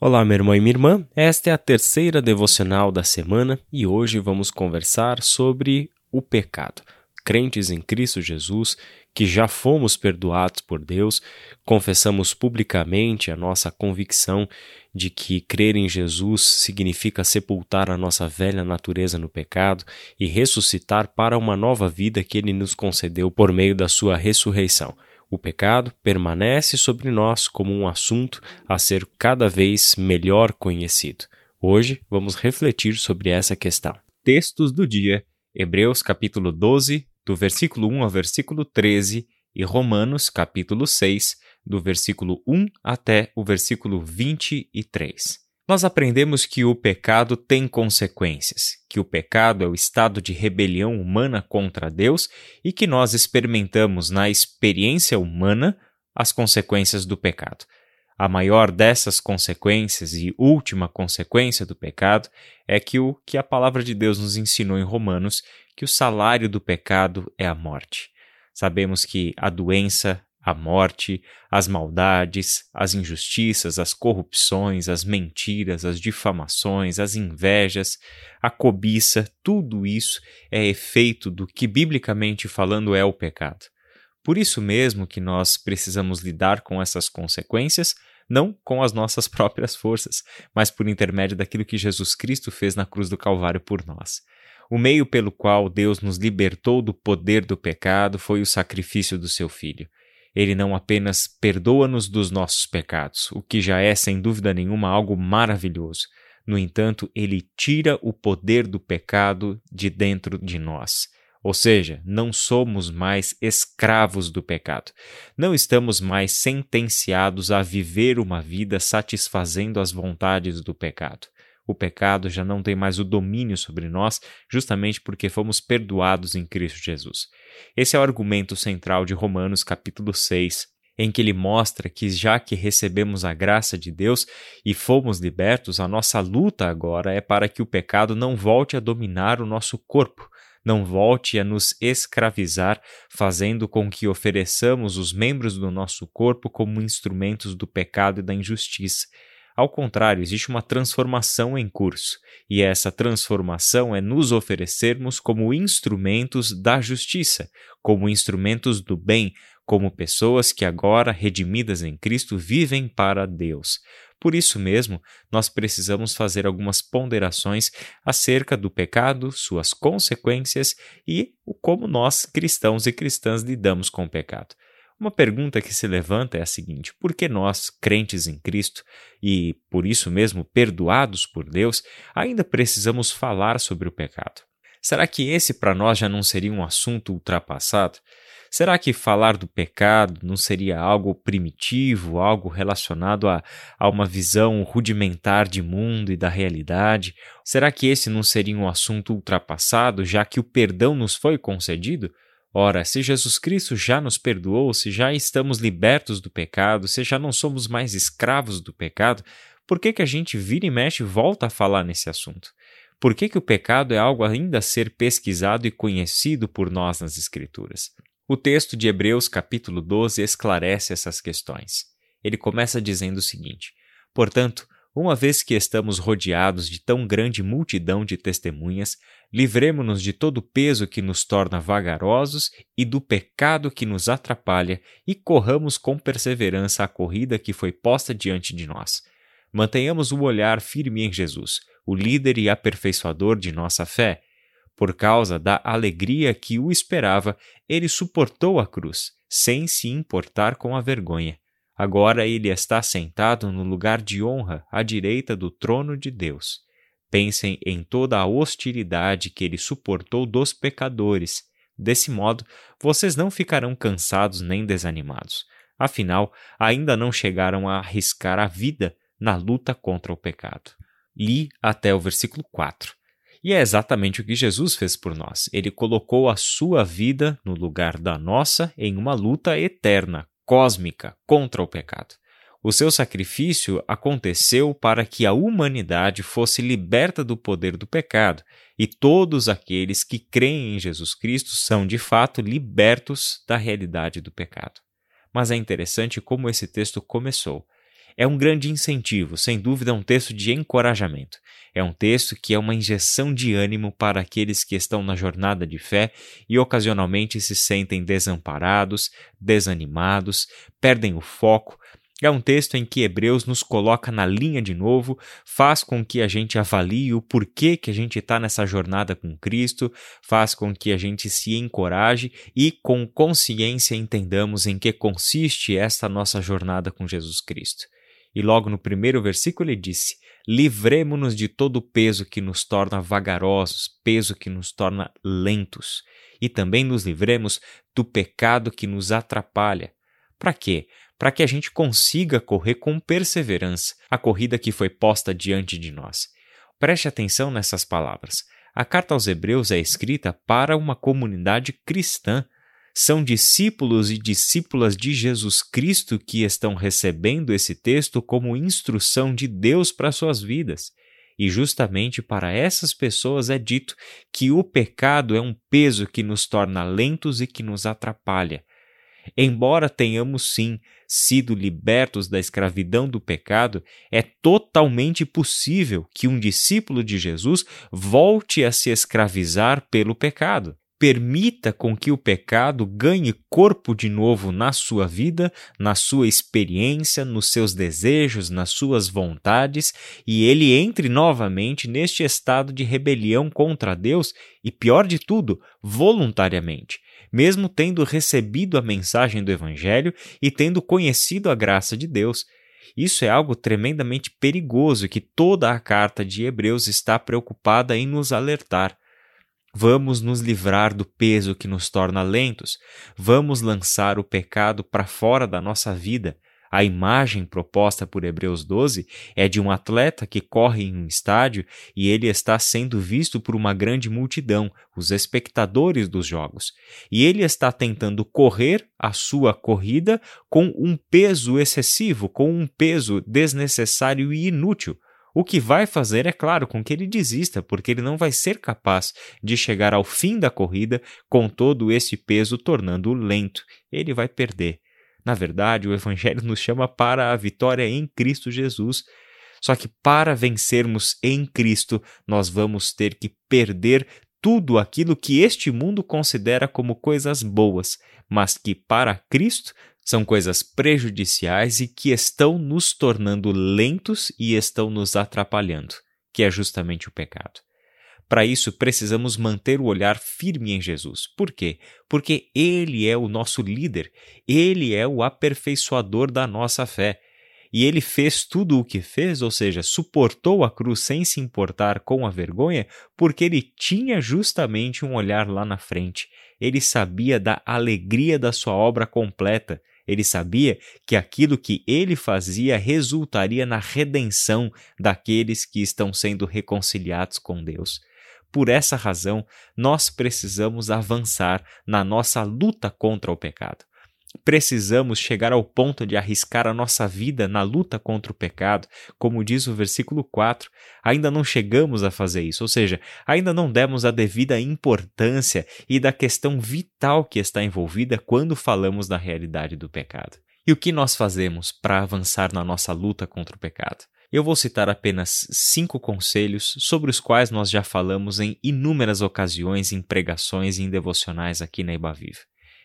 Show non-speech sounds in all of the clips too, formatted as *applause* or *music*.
Olá, meu irmão e minha irmã. Esta é a terceira devocional da semana e hoje vamos conversar sobre o pecado. Crentes em Cristo Jesus, que já fomos perdoados por Deus, confessamos publicamente a nossa convicção de que crer em Jesus significa sepultar a nossa velha natureza no pecado e ressuscitar para uma nova vida que Ele nos concedeu por meio da Sua ressurreição o pecado permanece sobre nós como um assunto a ser cada vez melhor conhecido. Hoje vamos refletir sobre essa questão. Textos do dia: Hebreus capítulo 12, do versículo 1 ao versículo 13, e Romanos capítulo 6, do versículo 1 até o versículo 23 nós aprendemos que o pecado tem consequências, que o pecado é o estado de rebelião humana contra Deus e que nós experimentamos na experiência humana as consequências do pecado. A maior dessas consequências e última consequência do pecado é que o que a palavra de Deus nos ensinou em Romanos, que o salário do pecado é a morte. Sabemos que a doença, a morte, as maldades, as injustiças, as corrupções, as mentiras, as difamações, as invejas, a cobiça, tudo isso é efeito do que, biblicamente falando, é o pecado. Por isso mesmo que nós precisamos lidar com essas consequências, não com as nossas *laughs* próprias forças, mas por intermédio daquilo que Jesus Cristo fez na cruz do Calvário por nós. O meio pelo qual Deus nos libertou do poder do pecado foi o sacrifício do seu Filho. Ele não apenas perdoa-nos dos nossos pecados, o que já é, sem dúvida nenhuma, algo maravilhoso. No entanto, ele tira o poder do pecado de dentro de nós. Ou seja, não somos mais escravos do pecado. Não estamos mais sentenciados a viver uma vida satisfazendo as vontades do pecado o pecado já não tem mais o domínio sobre nós, justamente porque fomos perdoados em Cristo Jesus. Esse é o argumento central de Romanos capítulo 6, em que ele mostra que já que recebemos a graça de Deus e fomos libertos, a nossa luta agora é para que o pecado não volte a dominar o nosso corpo, não volte a nos escravizar, fazendo com que ofereçamos os membros do nosso corpo como instrumentos do pecado e da injustiça. Ao contrário, existe uma transformação em curso, e essa transformação é nos oferecermos como instrumentos da justiça, como instrumentos do bem, como pessoas que agora, redimidas em Cristo, vivem para Deus. Por isso mesmo, nós precisamos fazer algumas ponderações acerca do pecado, suas consequências e como nós, cristãos e cristãs, lidamos com o pecado. Uma pergunta que se levanta é a seguinte: por que nós, crentes em Cristo e por isso mesmo perdoados por Deus, ainda precisamos falar sobre o pecado? Será que esse para nós já não seria um assunto ultrapassado? Será que falar do pecado não seria algo primitivo, algo relacionado a, a uma visão rudimentar de mundo e da realidade? Será que esse não seria um assunto ultrapassado, já que o perdão nos foi concedido? Ora, se Jesus Cristo já nos perdoou, se já estamos libertos do pecado, se já não somos mais escravos do pecado, por que, que a gente vira e mexe e volta a falar nesse assunto? Por que, que o pecado é algo ainda a ser pesquisado e conhecido por nós nas Escrituras? O texto de Hebreus, capítulo 12, esclarece essas questões. Ele começa dizendo o seguinte: Portanto, uma vez que estamos rodeados de tão grande multidão de testemunhas, livremo-nos de todo o peso que nos torna vagarosos e do pecado que nos atrapalha e corramos com perseverança a corrida que foi posta diante de nós. Mantenhamos o olhar firme em Jesus, o líder e aperfeiçoador de nossa fé. Por causa da alegria que o esperava, ele suportou a cruz, sem se importar com a vergonha Agora ele está sentado no lugar de honra à direita do trono de Deus. Pensem em toda a hostilidade que ele suportou dos pecadores. Desse modo, vocês não ficarão cansados nem desanimados. Afinal, ainda não chegaram a arriscar a vida na luta contra o pecado. Li até o versículo 4. E é exatamente o que Jesus fez por nós. Ele colocou a sua vida no lugar da nossa em uma luta eterna cósmica contra o pecado. O seu sacrifício aconteceu para que a humanidade fosse liberta do poder do pecado, e todos aqueles que creem em Jesus Cristo são de fato libertos da realidade do pecado. Mas é interessante como esse texto começou. É um grande incentivo, sem dúvida, um texto de encorajamento. É um texto que é uma injeção de ânimo para aqueles que estão na jornada de fé e ocasionalmente se sentem desamparados, desanimados, perdem o foco, é um texto em que Hebreus nos coloca na linha de novo, faz com que a gente avalie o porquê que a gente está nessa jornada com Cristo, faz com que a gente se encoraje e, com consciência, entendamos em que consiste esta nossa jornada com Jesus Cristo. E logo no primeiro versículo ele disse: Livremo-nos de todo o peso que nos torna vagarosos, peso que nos torna lentos, e também nos livremos do pecado que nos atrapalha. Para quê? para que a gente consiga correr com perseverança a corrida que foi posta diante de nós. Preste atenção nessas palavras. A carta aos Hebreus é escrita para uma comunidade cristã. São discípulos e discípulas de Jesus Cristo que estão recebendo esse texto como instrução de Deus para suas vidas. E justamente para essas pessoas é dito que o pecado é um peso que nos torna lentos e que nos atrapalha. Embora tenhamos sim sido libertos da escravidão do pecado, é totalmente possível que um discípulo de Jesus volte a se escravizar pelo pecado. Permita com que o pecado ganhe corpo de novo na sua vida, na sua experiência, nos seus desejos, nas suas vontades, e ele entre novamente neste estado de rebelião contra Deus e, pior de tudo, voluntariamente mesmo tendo recebido a mensagem do Evangelho e tendo conhecido a graça de Deus. Isso é algo tremendamente perigoso que toda a carta de Hebreus está preocupada em nos alertar. Vamos nos livrar do peso que nos torna lentos, vamos lançar o pecado para fora da nossa vida a imagem proposta por Hebreus 12 é de um atleta que corre em um estádio e ele está sendo visto por uma grande multidão, os espectadores dos jogos. E ele está tentando correr a sua corrida com um peso excessivo, com um peso desnecessário e inútil. O que vai fazer, é claro, com que ele desista, porque ele não vai ser capaz de chegar ao fim da corrida com todo esse peso tornando-o lento. Ele vai perder. Na verdade, o Evangelho nos chama para a vitória em Cristo Jesus. Só que para vencermos em Cristo, nós vamos ter que perder tudo aquilo que este mundo considera como coisas boas, mas que para Cristo são coisas prejudiciais e que estão nos tornando lentos e estão nos atrapalhando, que é justamente o pecado. Para isso, precisamos manter o olhar firme em Jesus. Por quê? Porque Ele é o nosso líder, Ele é o aperfeiçoador da nossa fé. E ele fez tudo o que fez, ou seja, suportou a cruz sem se importar com a vergonha, porque ele tinha justamente um olhar lá na frente. Ele sabia da alegria da sua obra completa. Ele sabia que aquilo que ele fazia resultaria na redenção daqueles que estão sendo reconciliados com Deus. Por essa razão, nós precisamos avançar na nossa luta contra o pecado. Precisamos chegar ao ponto de arriscar a nossa vida na luta contra o pecado, como diz o versículo 4. Ainda não chegamos a fazer isso, ou seja, ainda não demos a devida importância e da questão vital que está envolvida quando falamos da realidade do pecado. E o que nós fazemos para avançar na nossa luta contra o pecado? Eu vou citar apenas cinco conselhos sobre os quais nós já falamos em inúmeras ocasiões em pregações e em devocionais aqui na Ibaviva.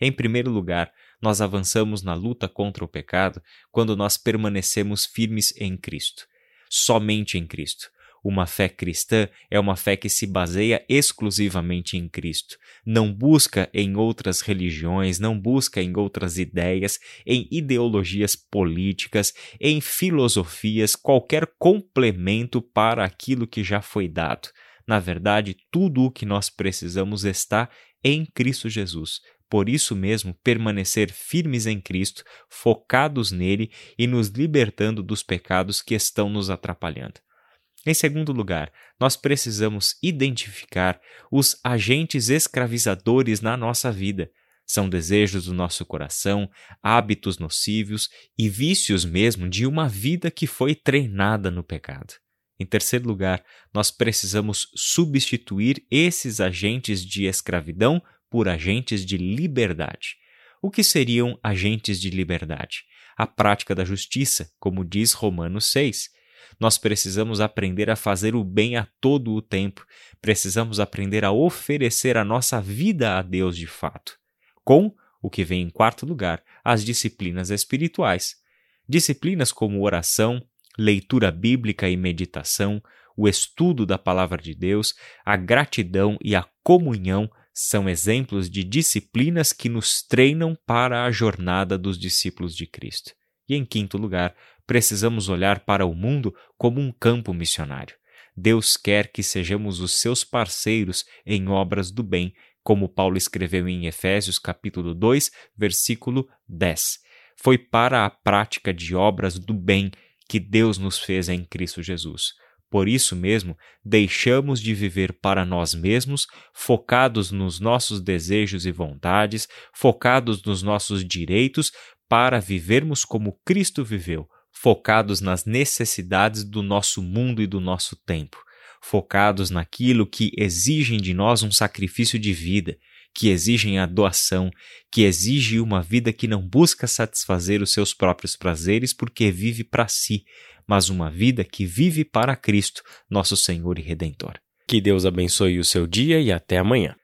Em primeiro lugar, nós avançamos na luta contra o pecado quando nós permanecemos firmes em Cristo, somente em Cristo. Uma fé cristã é uma fé que se baseia exclusivamente em Cristo. Não busca em outras religiões, não busca em outras ideias, em ideologias políticas, em filosofias, qualquer complemento para aquilo que já foi dado. Na verdade, tudo o que nós precisamos está em Cristo Jesus. Por isso mesmo, permanecer firmes em Cristo, focados nele e nos libertando dos pecados que estão nos atrapalhando. Em segundo lugar, nós precisamos identificar os agentes escravizadores na nossa vida. São desejos do nosso coração, hábitos nocivos e vícios mesmo de uma vida que foi treinada no pecado. Em terceiro lugar, nós precisamos substituir esses agentes de escravidão por agentes de liberdade. O que seriam agentes de liberdade? a prática da justiça, como diz Romanos 6. Nós precisamos aprender a fazer o bem a todo o tempo. Precisamos aprender a oferecer a nossa vida a Deus de fato. Com o que vem em quarto lugar, as disciplinas espirituais. Disciplinas como oração, leitura bíblica e meditação, o estudo da palavra de Deus, a gratidão e a comunhão são exemplos de disciplinas que nos treinam para a jornada dos discípulos de Cristo. E em quinto lugar, precisamos olhar para o mundo como um campo missionário. Deus quer que sejamos os seus parceiros em obras do bem, como Paulo escreveu em Efésios capítulo 2, versículo 10. Foi para a prática de obras do bem que Deus nos fez em Cristo Jesus. Por isso mesmo, deixamos de viver para nós mesmos, focados nos nossos desejos e vontades, focados nos nossos direitos, para vivermos como Cristo viveu, focados nas necessidades do nosso mundo e do nosso tempo, focados naquilo que exigem de nós um sacrifício de vida, que exigem a doação, que exige uma vida que não busca satisfazer os seus próprios prazeres porque vive para si, mas uma vida que vive para Cristo, nosso Senhor e Redentor. Que Deus abençoe o seu dia e até amanhã.